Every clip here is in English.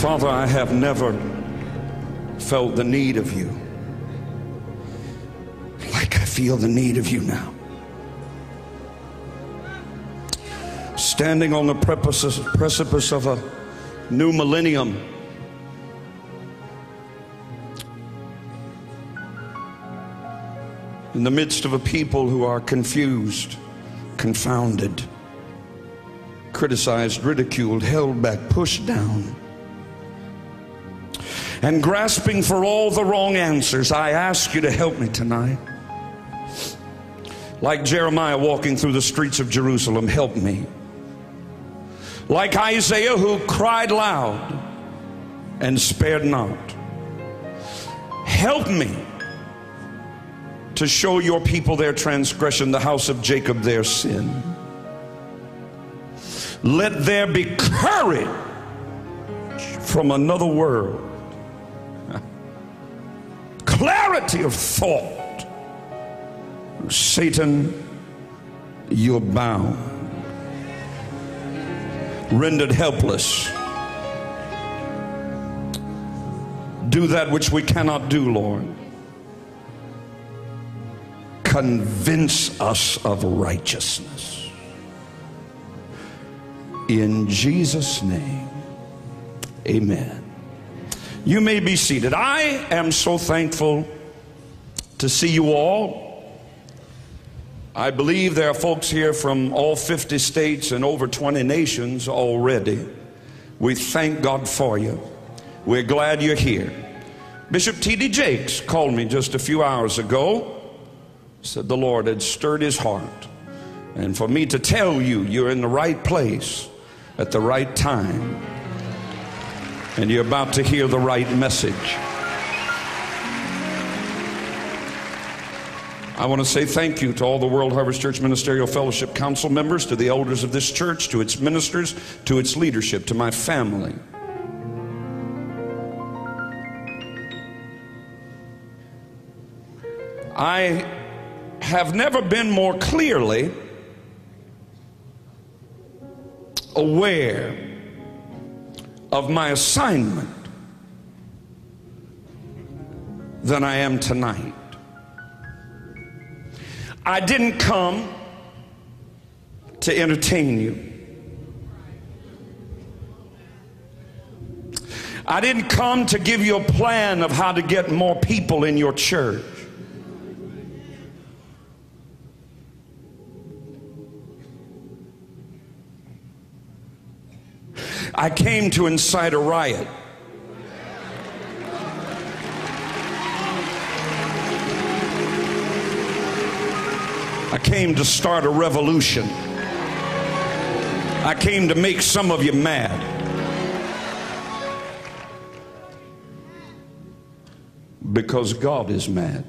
Father, I have never felt the need of you like I feel the need of you now. Standing on the precipice of a new millennium. In the midst of a people who are confused, confounded, criticized, ridiculed, held back, pushed down and grasping for all the wrong answers, I ask you to help me tonight. Like Jeremiah walking through the streets of Jerusalem, help me. Like Isaiah who cried loud and spared not. Help me to show your people their transgression, the house of Jacob their sin. Let there be courage from another world clarity of thought. Satan, you're bound, rendered helpless. Do that which we cannot do, Lord. Convince us of righteousness. In Jesus' name, amen. You may be seated. I am so thankful to see you all. I believe there are folks here from all 50 states and over 20 nations already. We thank God for you. We're glad you're here. Bishop T.D. Jakes called me just a few hours ago. Said the Lord had stirred his heart. And for me to tell you, you're in the right place at the right time and you're about to hear the right message. I want to say thank you to all the World Harvest Church Ministerial Fellowship Council members, to the elders of this church, to its ministers, to its leadership, to my family. I have never been more clearly aware of my assignment than I am tonight. I didn't come to entertain you. I didn't come to give you a plan of how to get more people in your church. I came to incite a riot. I came to start a revolution. I came to make some of you mad. Because God is mad.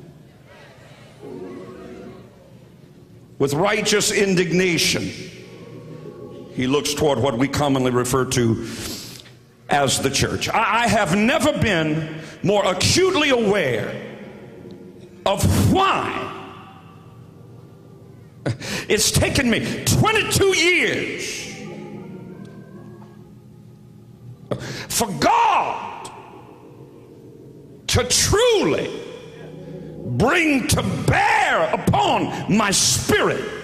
With righteous indignation he looks toward what we commonly refer to as the church. I, have never been more acutely aware of why it's taken me 22 years for God to truly bring to bear upon my spirit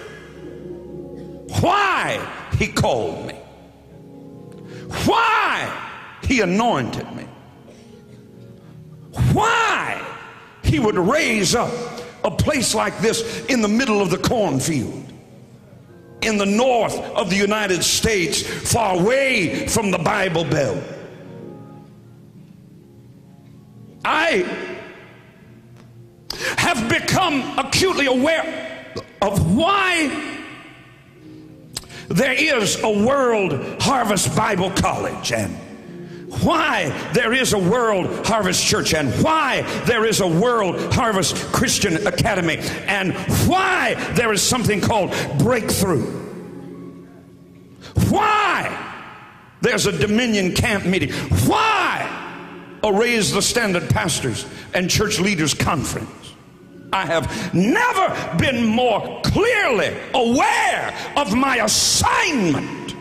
why he called me, why he anointed me, why he would raise up a place like this in the middle of the cornfield? In the north of the United States, far away from the Bible Belt. I have become acutely aware of why there is a World Harvest Bible College and why there is a World Harvest Church and why there is a World Harvest Christian Academy and why there is something called breakthrough. Why there's a Dominion camp meeting. Why a Raise the Standard Pastors and Church Leaders Conference. I have never been more clearly aware of my assignment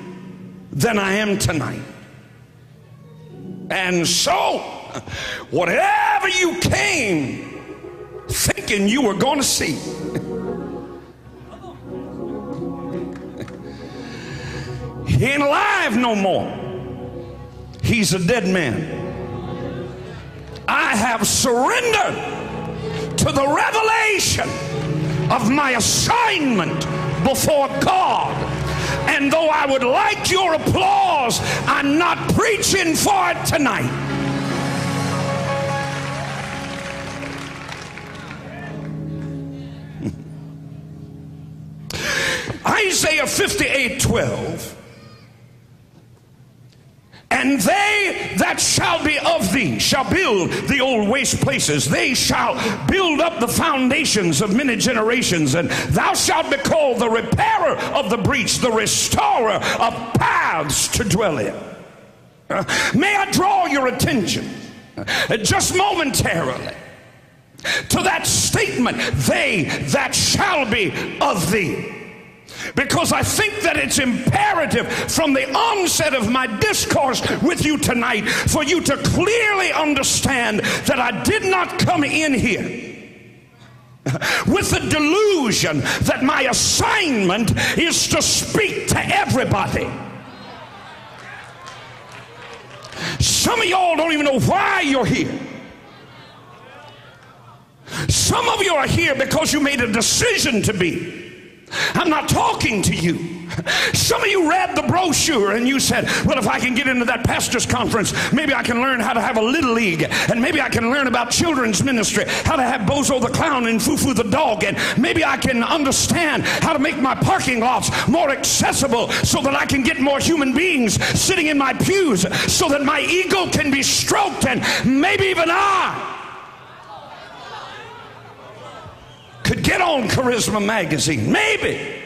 than I am tonight. And so, whatever you came thinking you were going to see, he ain't alive no more. He's a dead man. I have surrendered to the revelation of my assignment before God. And though I would like your applause, I'm not preaching for it tonight. Isaiah 58 12 and they that shall be of thee shall build the old waste places. They shall build up the foundations of many generations. And thou shalt be called the repairer of the breach, the restorer of paths to dwell in. Uh, may I draw your attention uh, just momentarily to that statement, they that shall be of thee. Because I think that it's imperative from the onset of my discourse with you tonight for you to clearly understand that I did not come in here with the delusion that my assignment is to speak to everybody. Some of y'all don't even know why you're here. Some of you are here because you made a decision to be. I'm not talking to you. Some of you read the brochure and you said, Well, if I can get into that pastor's conference, maybe I can learn how to have a little league, and maybe I can learn about children's ministry, how to have Bozo the clown and Fufu the dog, and maybe I can understand how to make my parking lots more accessible so that I can get more human beings sitting in my pews so that my ego can be stroked, and maybe even I could get on Charisma Magazine. Maybe.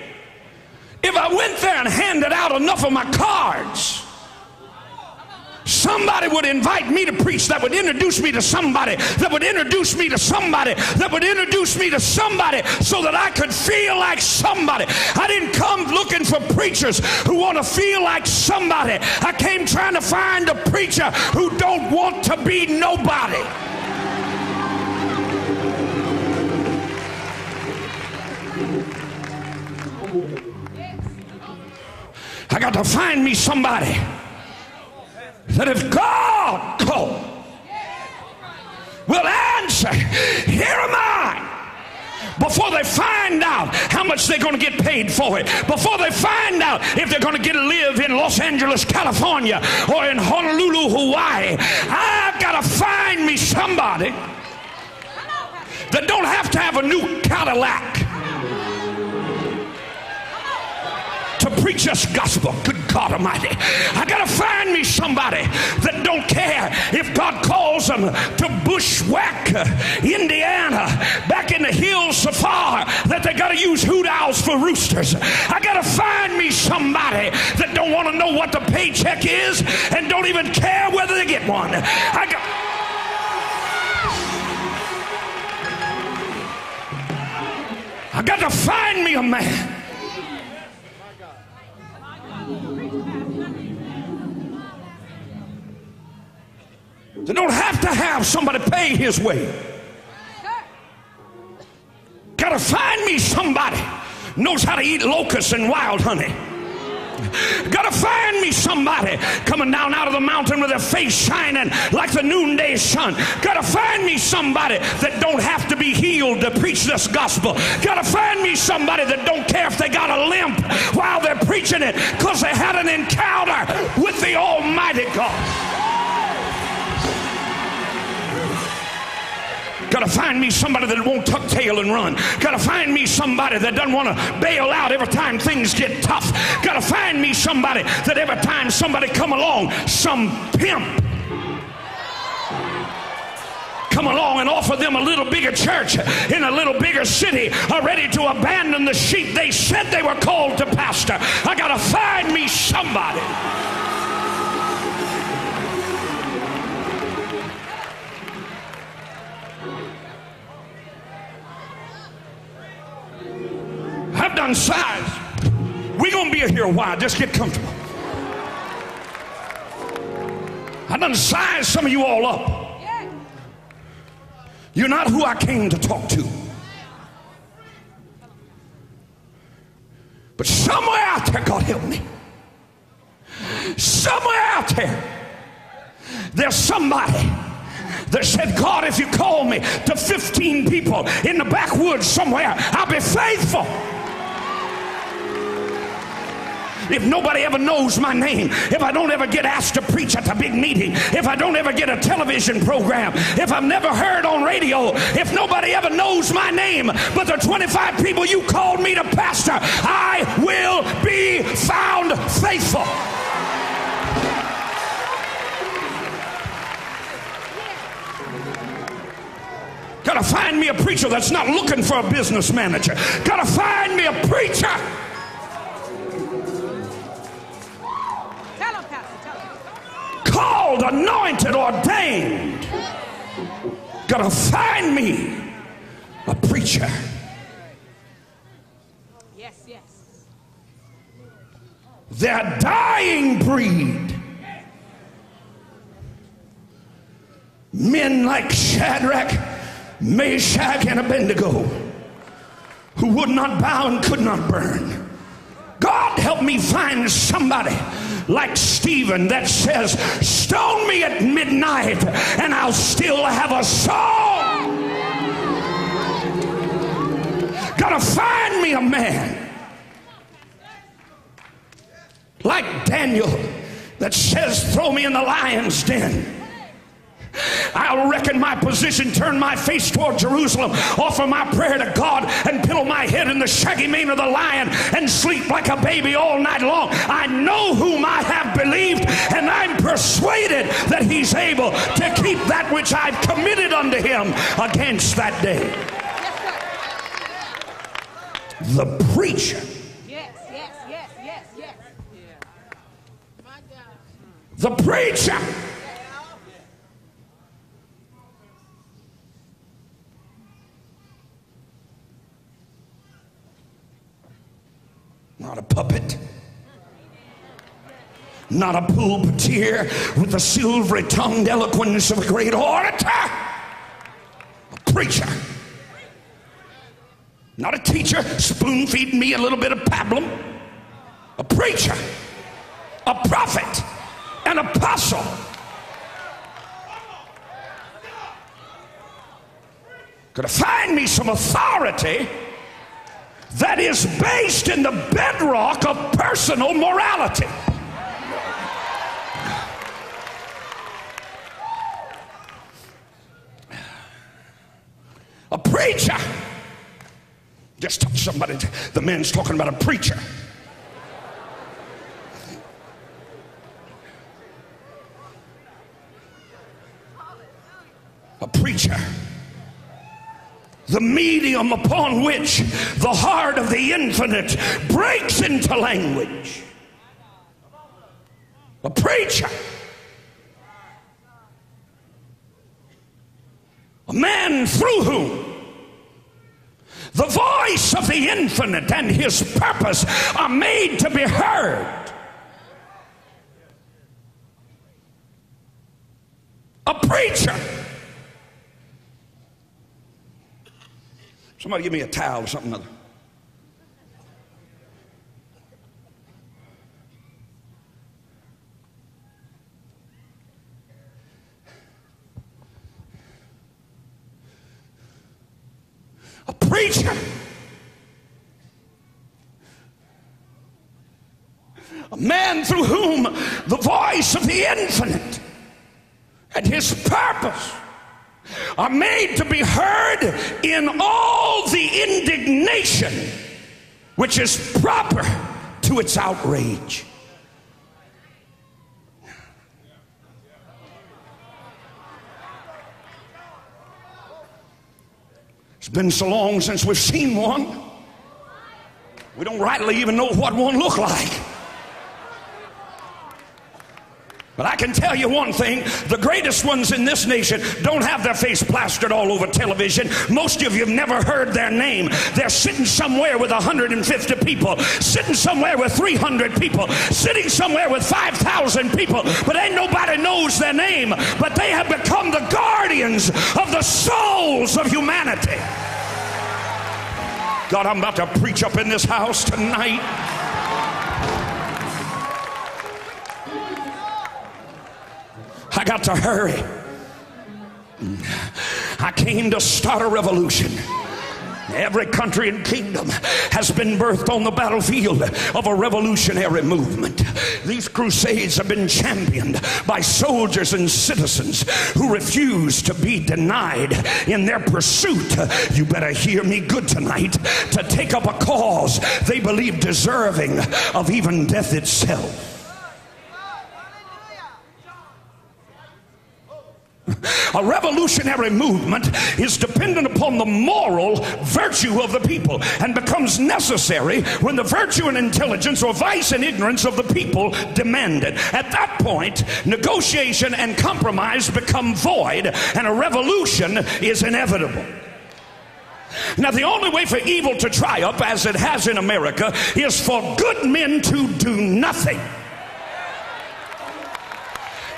If I went there and handed out enough of my cards, somebody would invite me to preach that would introduce me to somebody, that would introduce me to somebody, that would introduce me to somebody so that I could feel like somebody. I didn't come looking for preachers who want to feel like somebody. I came trying to find a preacher who don't want to be nobody. I got to find me somebody that if God called will answer, here am I before they find out how much they're going to get paid for it, before they find out if they're going to get to live in Los Angeles, California, or in Honolulu, Hawaii, I've got to find me somebody that don't have to have a new Cadillac to preach this gospel. Good God Almighty. I got to find me somebody that don't care if God calls them to bushwhack Indiana back in the hills so far that they got to use hoot owls for roosters. I got to find me somebody that don't want to know what the paycheck is and don't even care whether they get one. I got I got to find me a man They don't have to have somebody pay his way. Gotta find me somebody knows how to eat locusts and wild honey. Gotta find me somebody coming down out of the mountain with their face shining like the noonday sun. Gotta find me somebody that don't have to be healed to preach this gospel. Gotta find me somebody that don't care if they got a limp while they're preaching it because they had an encounter with the Almighty God. Got to find me somebody that won't tuck tail and run. Got to find me somebody that doesn't want to bail out every time things get tough. Got to find me somebody that every time somebody come along, some pimp come along and offer them a little bigger church in a little bigger city are ready to abandon the sheep they said they were called to pastor. I got to find me somebody. I've done size. We're going to be here a while. Just get comfortable. I done sized some of you all up. You're not who I came to talk to. But somewhere out there, God help me. Somewhere out there, there's somebody that said, God, if you call me to 15 people in the backwoods somewhere, I'll be faithful. If nobody ever knows my name, if I don't ever get asked to preach at a big meeting, if I don't ever get a television program, if I'm never heard on radio, if nobody ever knows my name, but the 25 people you called me to pastor, I will be found faithful. Gotta find me a preacher that's not looking for a business manager. Gotta find me a preacher. Called, anointed, ordained. Gotta find me a preacher. Yes, yes. They're dying breed. Men like Shadrach, Meshach, and Abednego who would not bow and could not burn. God help me find somebody like Stephen that says, Stone me at midnight and I'll still have a song. Gotta find me a man like Daniel that says, Throw me in the lion's den. I'll reckon my position, turn my face toward Jerusalem, offer my prayer to God, and pillow my head in the shaggy mane of the lion and sleep like a baby all night long. I know whom I have believed, and I'm persuaded that he's able to keep that which I've committed unto him against that day. Yes. The preacher, Yes, yes, yes, yes, yes. God. the preacher. Not a puppet. Not a pulpiteer with the silvery tongued eloquence of a great orator. A preacher. Not a teacher spoon feeding me a little bit of pablum. A preacher. A prophet. An apostle. Could have find me some authority that is based in the bedrock of personal morality. A preacher. Just touch somebody. The man's talking about a preacher. A preacher the medium upon which the heart of the infinite breaks into language. A preacher. A man through whom the voice of the infinite and his purpose are made to be heard. A preacher. Somebody give me a towel or something other. A preacher. A man through whom the voice of the infinite and his purpose are made to be heard in all the indignation which is proper to its outrage. It's been so long since we've seen one. We don't rightly even know what one looked like. But I can tell you one thing the greatest ones in this nation don't have their face plastered all over television. Most of you have never heard their name. They're sitting somewhere with 150 people, sitting somewhere with 300 people, sitting somewhere with 5,000 people, but ain't nobody knows their name. But they have become the guardians of the souls of humanity. God, I'm about to preach up in this house tonight. I got to hurry. I came to start a revolution. Every country and kingdom has been birthed on the battlefield of a revolutionary movement. These crusades have been championed by soldiers and citizens who refuse to be denied in their pursuit. You better hear me good tonight to take up a cause they believe deserving of even death itself. A revolutionary movement is dependent upon the moral virtue of the people and becomes necessary when the virtue and intelligence or vice and ignorance of the people demand it. At that point, negotiation and compromise become void and a revolution is inevitable. Now, the only way for evil to triumph, as it has in America, is for good men to do nothing.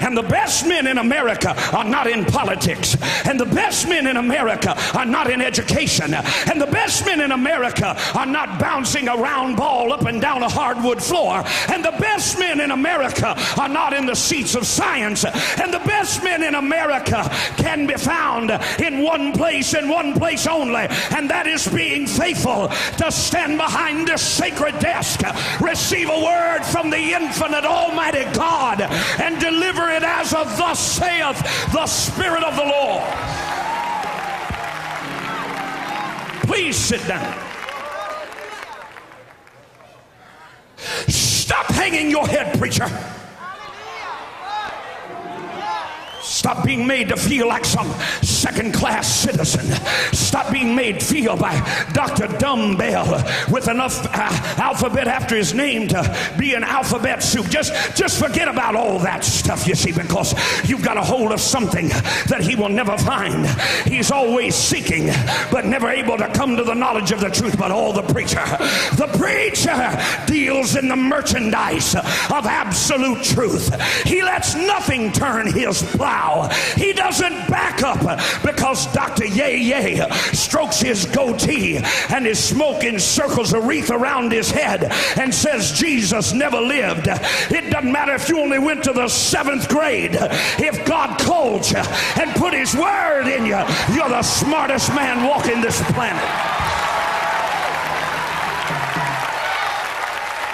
And the best men in America are not in politics. And the best men in America are not in education. And the best men in America are not bouncing a round ball up and down a hardwood floor. And the best men in America are not in the seats of science. And the best men in America can be found in one place and one place only. And that is being faithful to stand behind this sacred desk, receive a word from the infinite Almighty God, and deliver it as of thus saith the Spirit of the Lord. Please sit down. Stop hanging your head, preacher. Stop being made to feel like some second class citizen. Stop being made feel by Dr. Dumbbell with enough uh, alphabet after his name to be an alphabet soup. Just, just forget about all that stuff, you see, because you've got a hold of something that he will never find. He's always seeking, but never able to come to the knowledge of the truth. But all the preacher, the preacher deals in the merchandise of absolute truth. He lets nothing turn his plow. He doesn't back up because Dr. Yay Yay strokes his goatee and his smoke encircles a wreath around his head and says Jesus never lived. It doesn't matter if you only went to the seventh grade. If God called you and put his word in you, you're the smartest man walking this planet.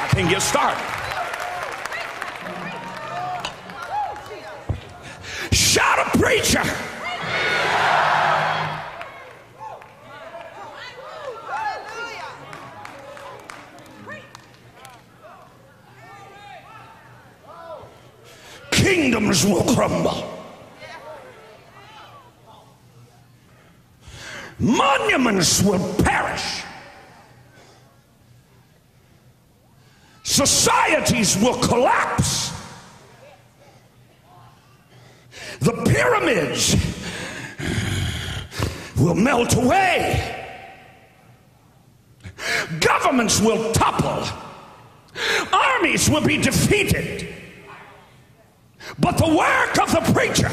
I can get started. Shout a preacher. Kingdoms will crumble. Monuments will perish. Societies will collapse. The pyramids will melt away. Governments will topple. Armies will be defeated. But the work of the preacher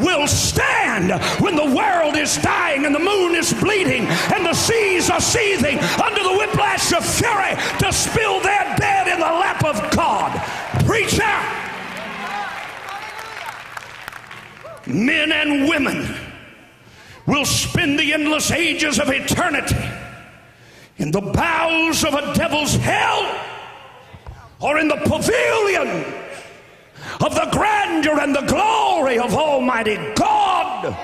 will stand when the world is dying and the moon is bleeding and the seas are seething under the whiplash of fury to spill their dead in the lap of God. Preacher! Men and women will spend the endless ages of eternity in the bowels of a devil's hell or in the pavilion of the grandeur and the glory of Almighty God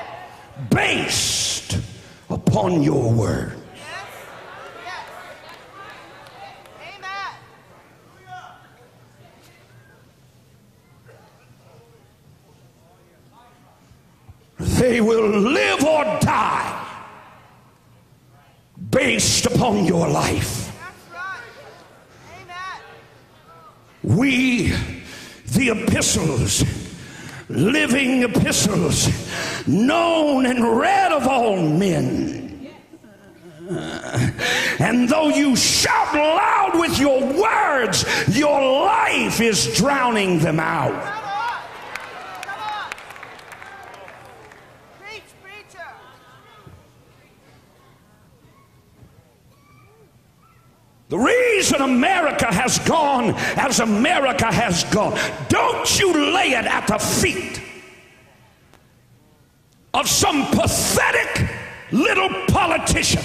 based upon your word. They will live or die based upon your life. We, the epistles, living epistles, known and read of all men. And though you shout loud with your words, your life is drowning them out. Come on. Preach, preacher. The reason America has gone as America has gone, don't you lay it at the feet of some pathetic little politician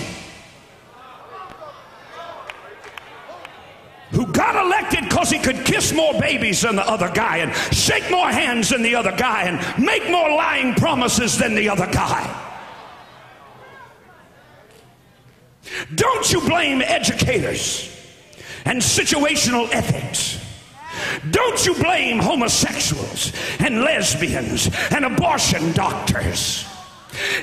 who got elected because he could kiss more babies than the other guy and shake more hands than the other guy and make more lying promises than the other guy. Don't you blame educators and situational ethics. Don't you blame homosexuals and lesbians and abortion doctors.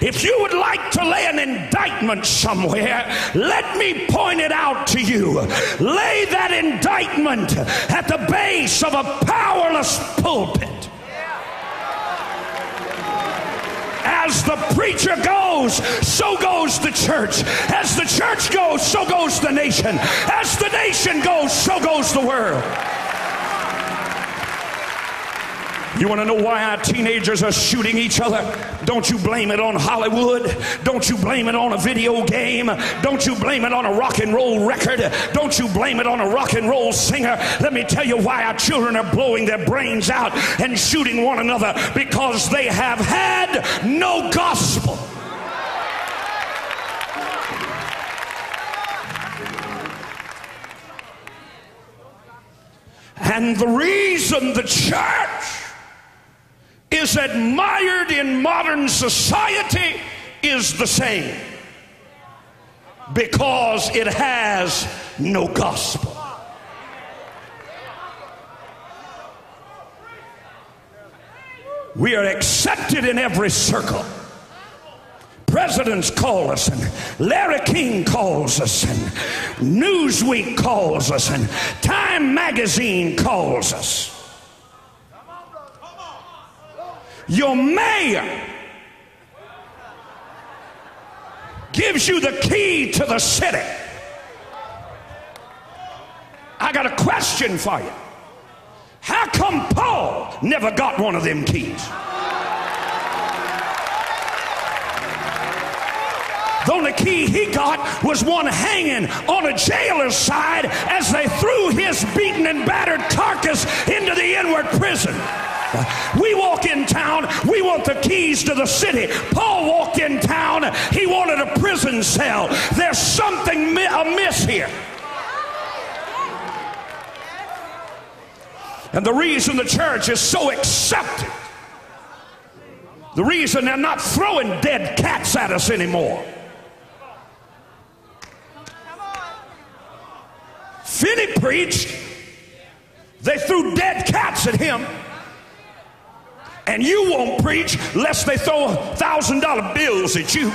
If you would like to lay an indictment somewhere, let me point it out to you. Lay that indictment at the base of a powerless pulpit. As the preacher goes, so goes the church. As the church goes, so goes the nation. As the nation goes, so goes the world. You want to know why our teenagers are shooting each other? Don't you blame it on Hollywood. Don't you blame it on a video game. Don't you blame it on a rock and roll record. Don't you blame it on a rock and roll singer. Let me tell you why our children are blowing their brains out and shooting one another because they have had no gospel. And the reason the church is admired in modern society is the same because it has no gospel. We are accepted in every circle. Presidents call us, and Larry King calls us, and Newsweek calls us, and Time Magazine calls us. Your mayor gives you the key to the city. I got a question for you. How come Paul never got one of them keys? The only key he got was one hanging on a jailer's side as they threw his beaten and battered carcass into the inward prison. We town, we want the keys to the city. Paul walked in town, he wanted a prison cell. There's something amiss here. And the reason the church is so accepted, the reason they're not throwing dead cats at us anymore. Finney preached, they threw dead cats at him. And you won't preach lest they throw a thousand dollar bills at you.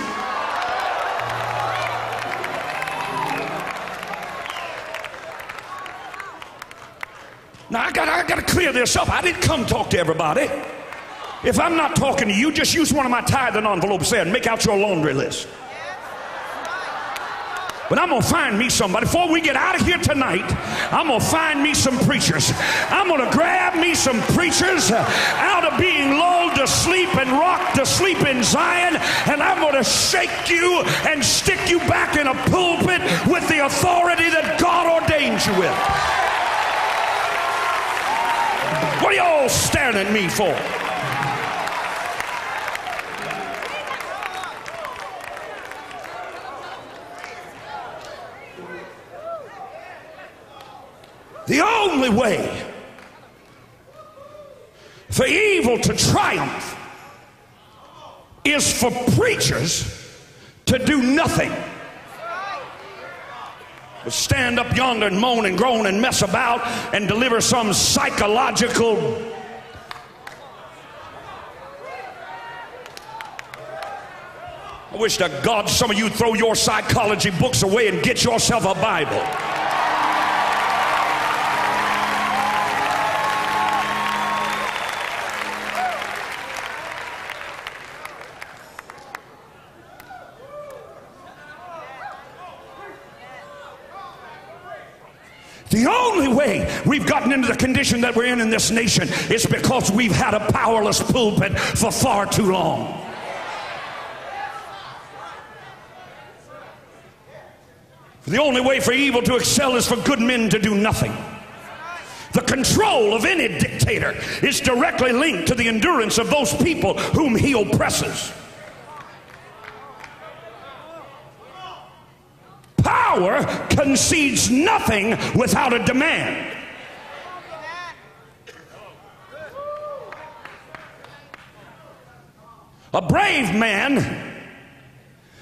Now I got I got to clear this up. I didn't come talk to everybody. If I'm not talking to you, just use one of my tithing envelopes there and make out your laundry list. But I'm going to find me somebody. Before we get out of here tonight, I'm going to find me some preachers. I'm going to grab me some preachers out of being lulled to sleep and rocked to sleep in Zion, and I'm going to shake you and stick you back in a pulpit with the authority that God ordained you with. What are y'all staring at me for? The only way for evil to triumph is for preachers to do nothing. But stand up yonder and moan and groan and mess about and deliver some psychological. I wish to God some of you throw your psychology books away and get yourself a Bible. Gotten into the condition that we're in in this nation it's because we've had a powerless pulpit for far too long. The only way for evil to excel is for good men to do nothing. The control of any dictator is directly linked to the endurance of those people whom he oppresses. Power concedes nothing without a demand. A brave man,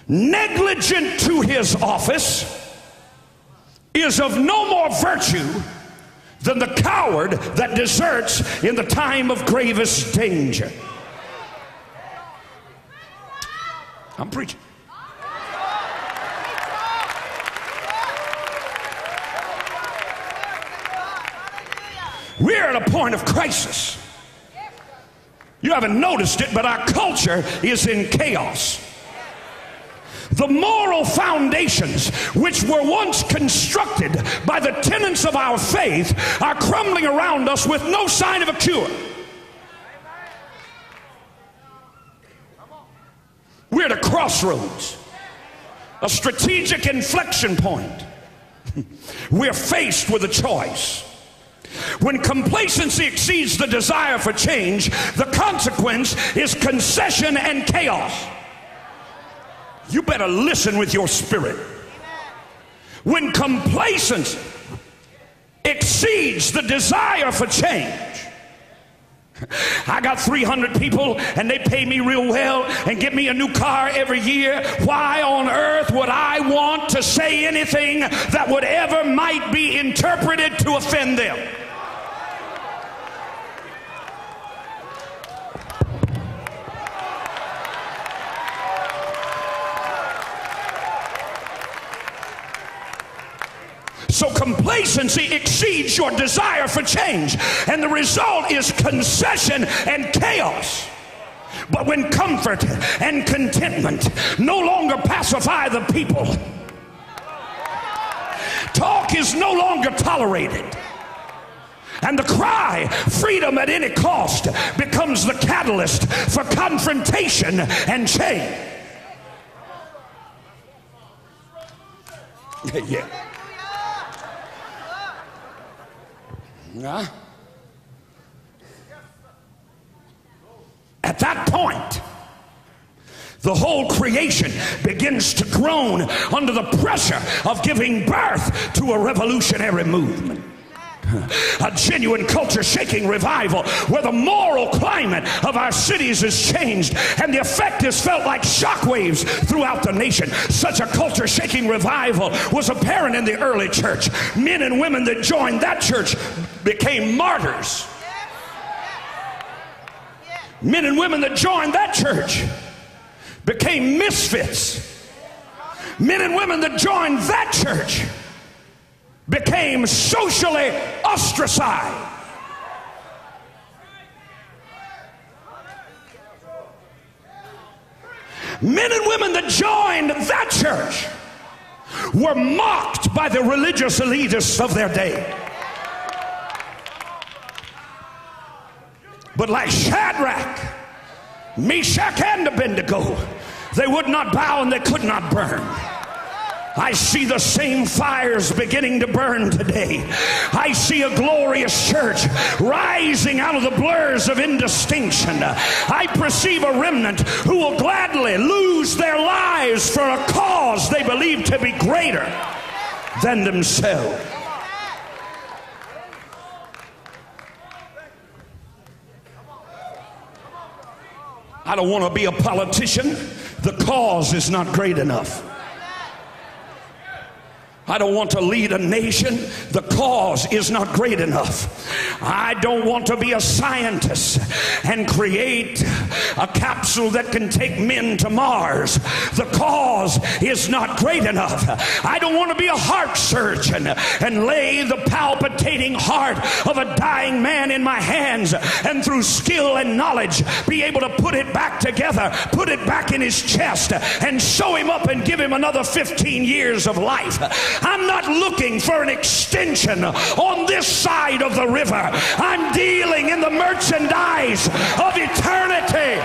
negligent to his office, is of no more virtue than the coward that deserts in the time of gravest danger. I'm preaching. We're at a point of crisis. You haven't noticed it, but our culture is in chaos. The moral foundations, which were once constructed by the tenets of our faith, are crumbling around us with no sign of a cure. We're at a crossroads, a strategic inflection point. We're faced with a choice. When complacency exceeds the desire for change, the consequence is concession and chaos. You better listen with your spirit. When complacence exceeds the desire for change, I got 300 people and they pay me real well and give me a new car every year. Why on earth would I want to say anything that would ever might be interpreted to offend them? Complacency exceeds your desire for change, and the result is concession and chaos. But when comfort and contentment no longer pacify the people, talk is no longer tolerated. And the cry, freedom at any cost, becomes the catalyst for confrontation and change. yeah. Yeah. At that point, the whole creation begins to groan under the pressure of giving birth to a revolutionary movement. A genuine culture shaking revival where the moral climate of our cities is changed and the effect is felt like shockwaves throughout the nation. Such a culture shaking revival was apparent in the early church. Men and women that joined that church became martyrs. Men and women that joined that church became misfits. Men and women that joined that church became socially ostracized. Men and women that joined that church were mocked by the religious elitists of their day. But like Shadrach, Meshach, and Abednego, they would not bow and they could not burn. I see the same fires beginning to burn today. I see a glorious church rising out of the blurs of indistinction. I perceive a remnant who will gladly lose their lives for a cause they believe to be greater than themselves. I don't want to be a politician. The cause is not great enough. I don't want to lead a nation. The cause is not great enough. I don't want to be a scientist and create a capsule that can take men to Mars. The cause is not great enough. I don't want to be a heart surgeon and lay the palpitating heart of a dying man in my hands and through skill and knowledge be able to put it back together, put it back in his chest, and sew him up and give him another 15 years of life. I'm not looking for an extension on this side of the river. I'm dealing in the merchandise of eternity.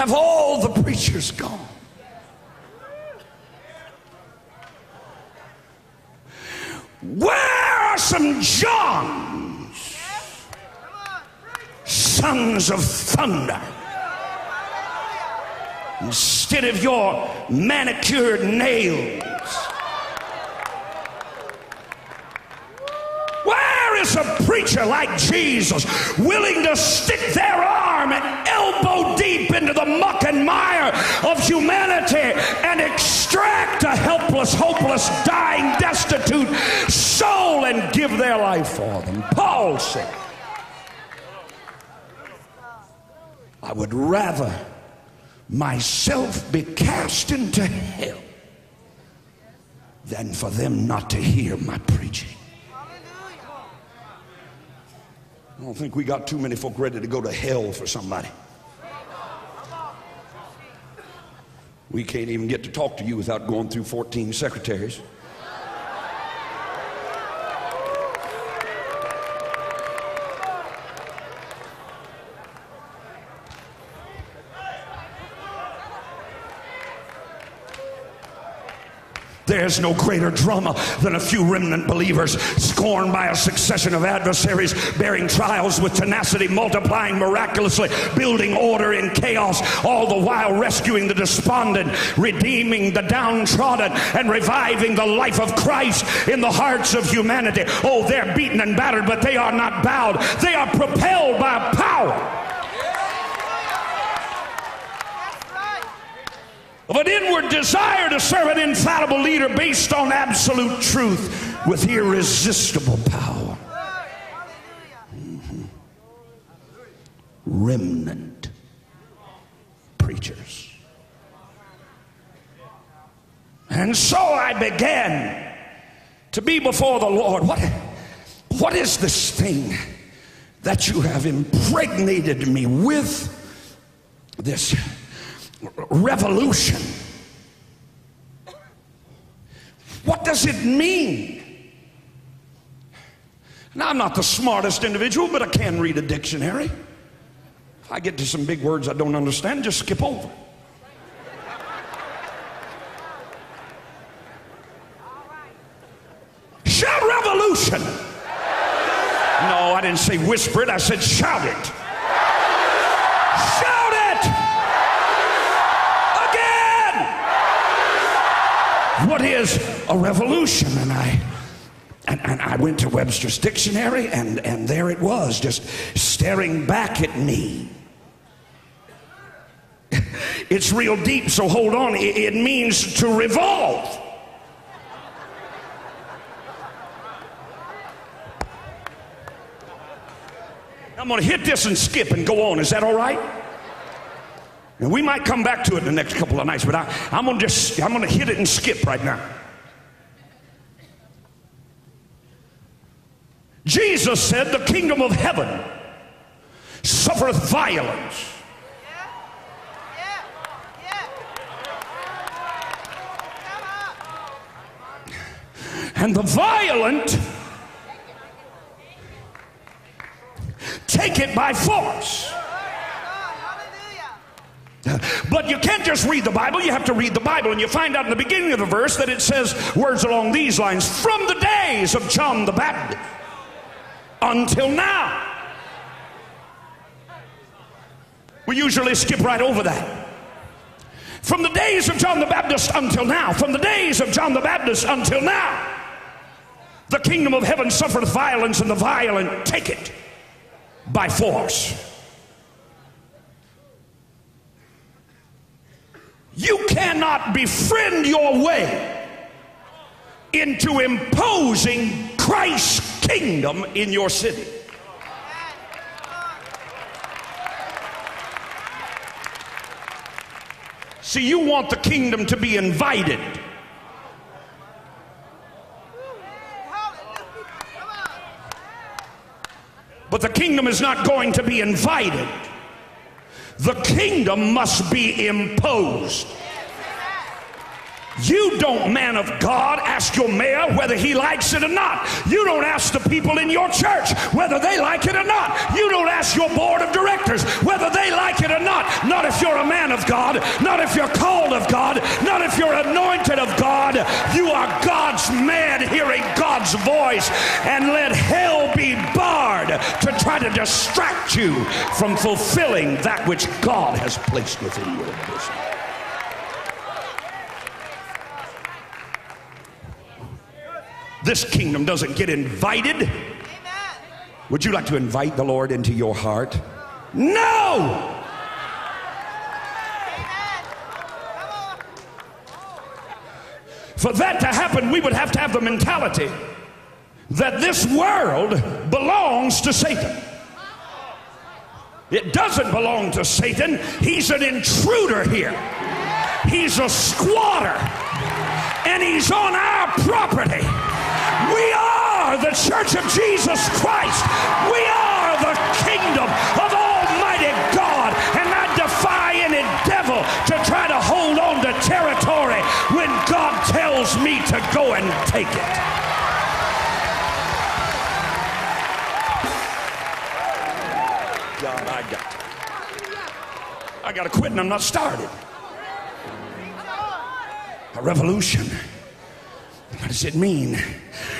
have all the preachers gone? Where are some Johns, sons of thunder? Instead of your manicured nails Where is a preacher like Jesus willing to stick their arm and elbow deep into the muck and mire of humanity and extract a helpless, hopeless, dying, destitute soul and give their life for them? Paul said, I would rather myself be cast into hell than for them not to hear my preaching. I don't think we got too many folk ready to go to hell for somebody. We can't even get to talk to you without going through 14 secretaries. There's no greater drama than a few remnant believers scorned by a succession of adversaries, bearing trials with tenacity, multiplying miraculously, building order in chaos, all the while rescuing the despondent, redeeming the downtrodden, and reviving the life of Christ in the hearts of humanity. Oh, they're beaten and battered, but they are not bowed. They are propelled by power. Of an inward desire to serve an infallible leader based on absolute truth with irresistible power. Mm-hmm. Remnant preachers. And so I began to be before the Lord. What, what is this thing that you have impregnated me with? This revolution. What does it mean? Now, I'm not the smartest individual, but I can read a dictionary. If I get to some big words I don't understand, just skip over. Shout revolution. No, I didn't say whisper it, I said shout it. What is a revolution? And I and, and, I went to Webster's dictionary, and, and there it was, just staring back at me. it's real deep, so hold on. It, it means to revolve. I'm going to hit this and skip and go on. Is that all right? And we might come back to it in the next couple of nights, but I, I'm gonna just I'm gonna hit it and skip right now. Jesus said, The kingdom of heaven suffereth violence. And the violent take it by force. But you can't just read the Bible, you have to read the Bible. And you find out in the beginning of the verse that it says words along these lines from the days of John the Baptist until now. We usually skip right over that. From the days of John the Baptist until now, from the days of John the Baptist until now, the kingdom of heaven suffereth violence, and the violent take it by force. You cannot befriend your way into imposing Christ's kingdom in your city. See, you want the kingdom to be invited. But the kingdom is not going to be invited. The kingdom must be imposed. You don't, man of God, ask your mayor whether he likes it or not. You don't ask the people in your church whether they like it or not. You don't ask your board of directors whether they like it or not. Not if you're a man of God, not if you're called of God, not if you're anointed of God. You are God's man hearing God's voice, and let hell be try to distract you from fulfilling that which God has placed within your bosom. This kingdom doesn't get invited. Would you like to invite the Lord into your heart? No! For that to happen, we would have to have the mentality that this world belongs to Satan. It doesn't belong to Satan. He's an intruder here. He's a squatter. And he's on our property. We are the church of Jesus Christ. We are the kingdom of Almighty God. And I defy any devil to try to hold on to territory when God tells me to go and take it. I got to quit and I'm not started. A revolution. What does it mean?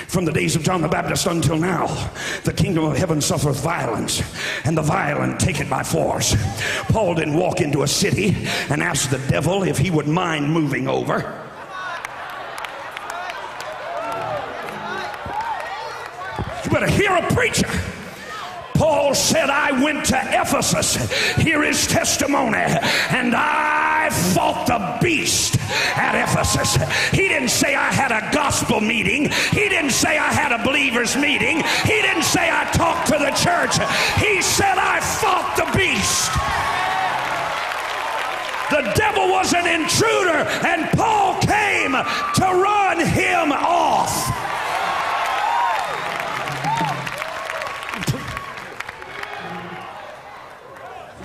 From the days of John the Baptist until now, the kingdom of heaven suffereth violence, and the violent take it by force. Paul didn't walk into a city and ask the devil if he would mind moving over. You better hear a preacher. Paul said, I went to Ephesus. Here is testimony. And I fought the beast at Ephesus. He didn't say I had a gospel meeting. He didn't say I had a believers meeting. He didn't say I talked to the church. He said I fought the beast. The devil was an intruder, and Paul came to run him off.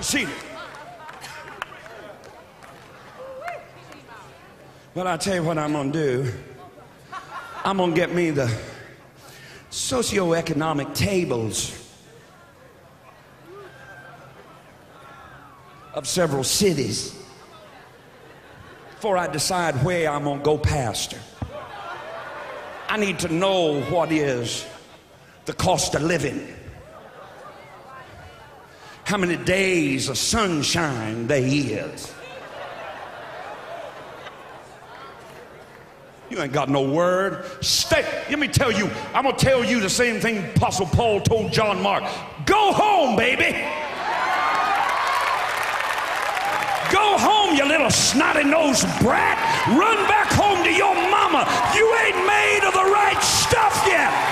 Seated. Well, I'll tell you what I'm going to do. I'm going to get me the socioeconomic tables of several cities before I decide where I'm going to go pastor. I need to know what is the cost of living how many days of sunshine there is. You ain't got no word. Stay. Let me tell you, I'm going to tell you the same thing Apostle Paul told John Mark. Go home, baby. Go home, you little snotty nosed brat. Run back home to your mama. You ain't made of the right stuff yet.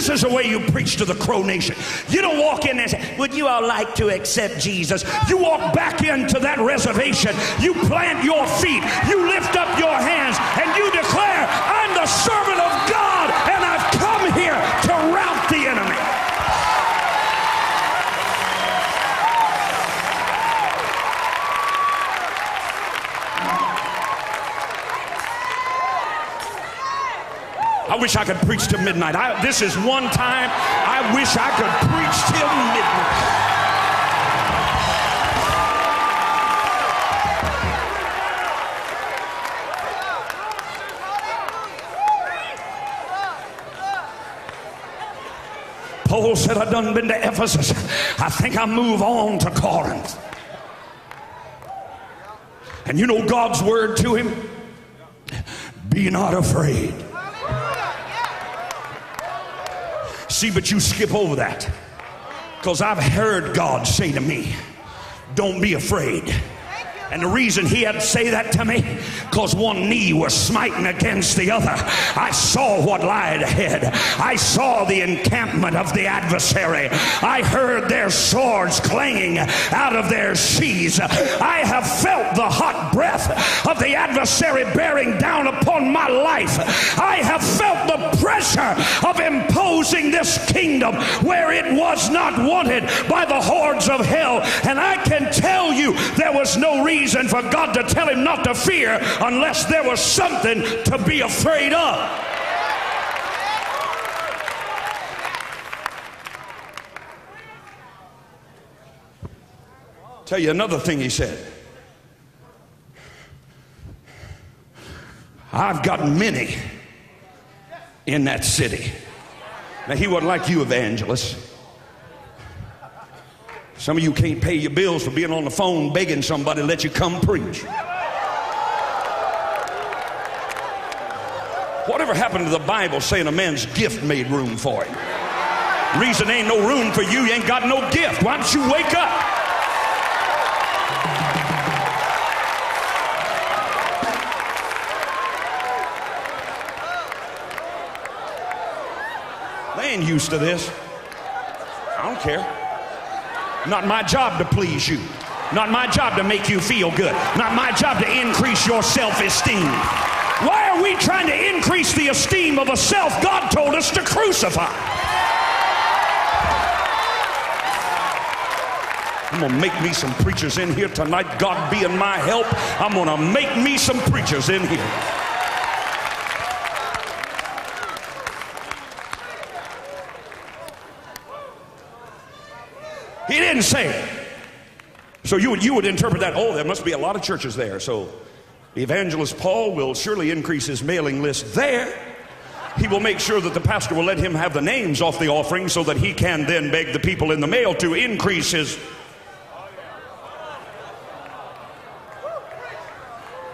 This is the way you preach to the crow nation. You don't walk in and say, Would you all like to accept Jesus? You walk back into that reservation. You plant your feet. You lift up your hands and you declare, I'm the servant of God and I've come here to rout the enemy. I wish I could preach to midnight. I, this is one time I wish I could preach till midnight. Paul said, I've done been to Ephesus. I think I'll move on to Corinth. And you know God's word to him? Be not afraid. See, but you skip over that. Because I've heard God say to me, Don't be afraid. And the reason he had to say that to me, because one knee was smiting against the other. I saw what lied ahead. I saw the encampment of the adversary. I heard their swords clanging out of their sheaths. I have felt the hot breath of the adversary bearing down upon my life. I have felt the pressure of imposing this kingdom where it was not wanted by the hordes of hell. And I can tell you there was no reason for God to tell him not to fear unless there was something to be afraid of. Tell you another thing he said. I've got many in that city. Now, he wasn't like you, evangelist. Some of you can't pay your bills for being on the phone begging somebody to let you come preach. Whatever happened to the Bible saying a man's gift made room for him? Reason ain't no room for you, you ain't got no gift. Why don't you wake up? Used to this. I don't care. Not my job to please you. Not my job to make you feel good. Not my job to increase your self esteem. Why are we trying to increase the esteem of a self God told us to crucify? I'm to make me some preachers in here tonight. God being my help, I'm to make me some preachers in here. He didn't say. So you would, you would interpret that, oh, there must be a lot of churches there. So the evangelist Paul will surely increase his mailing list there. He will make sure that the pastor will let him have the names off the offering so that he can then beg the people in the mail to increase his.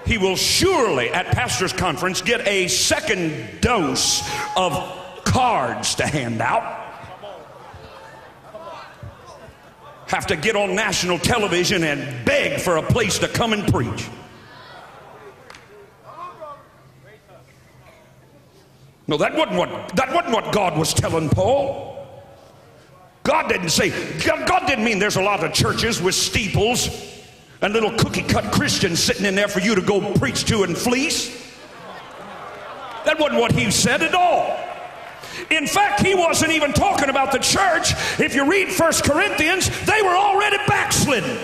He will surely at pastor's conference get a second dose of cards to hand out. Have to get on national television and beg for a place to come and preach. No, that wasn't what that wasn't what God was telling Paul. God didn't say God didn't mean there's a lot of churches with steeples and little cookie cut Christians sitting in there for you to go preach to and fleece. That wasn't what he said at all. In fact, he wasn't even talking about the church. If you read First Corinthians, they were already backslidden.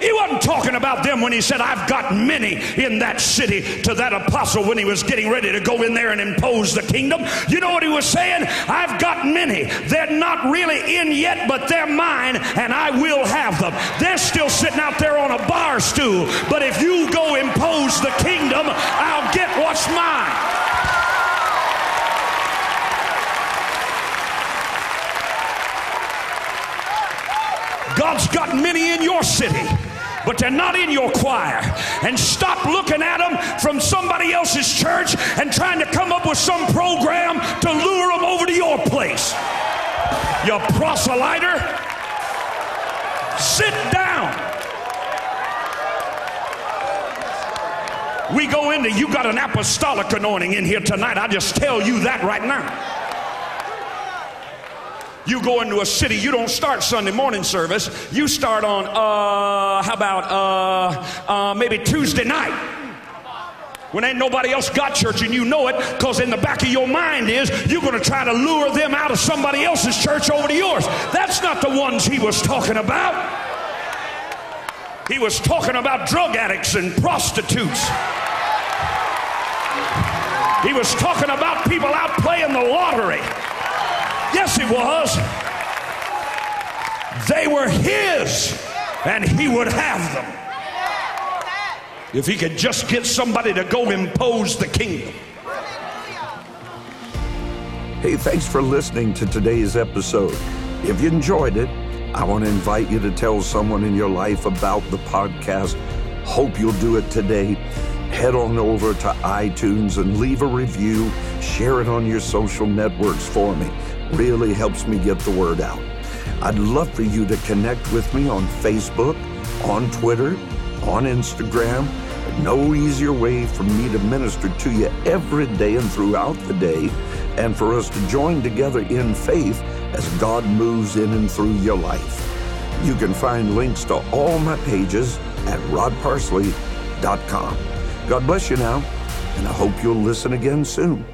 He wasn't talking about them when he said, I've got many in that city to that apostle when he was getting ready to go in there and impose the kingdom. You know what he was saying? I've got many. They're not really in yet, but they're mine, and I will have them. They're still sitting out there on a bar stool, but if you go impose the kingdom, I'll get what's mine. God's got many in your city but they're not in your choir. And stop looking at them from somebody else's church and trying to come up with some program to lure them over to your place. You proselyter, sit down. We go into, you got an apostolic anointing in here tonight. I just tell you that right now. You go into a city, you don't start Sunday morning service. You start on, uh, how about, uh, uh, maybe Tuesday night. When ain't nobody else got church and you know it because in the back of your mind is you're going to try to lure them out of somebody else's church over to yours. That's not the ones he was talking about. He was talking about drug addicts and prostitutes. He was talking about people out playing the lottery Yes, it was. They were his, and he would have them. If he could just get somebody to go impose the kingdom. Hey, thanks for listening to today's episode. If you enjoyed it, I want to invite you to tell someone in your life about the podcast. Hope you'll do it today. Head on over to iTunes and leave a review. Share it on your social networks for me. Really helps me get the word out. I'd love for you to connect with me on Facebook, on Twitter, on Instagram. No easier way for me to minister to you every day and throughout the day, and for us to join together in faith as God moves in and through your life. You can find links to all my pages at rodparsley.com. God bless you now, and I hope you'll listen again soon.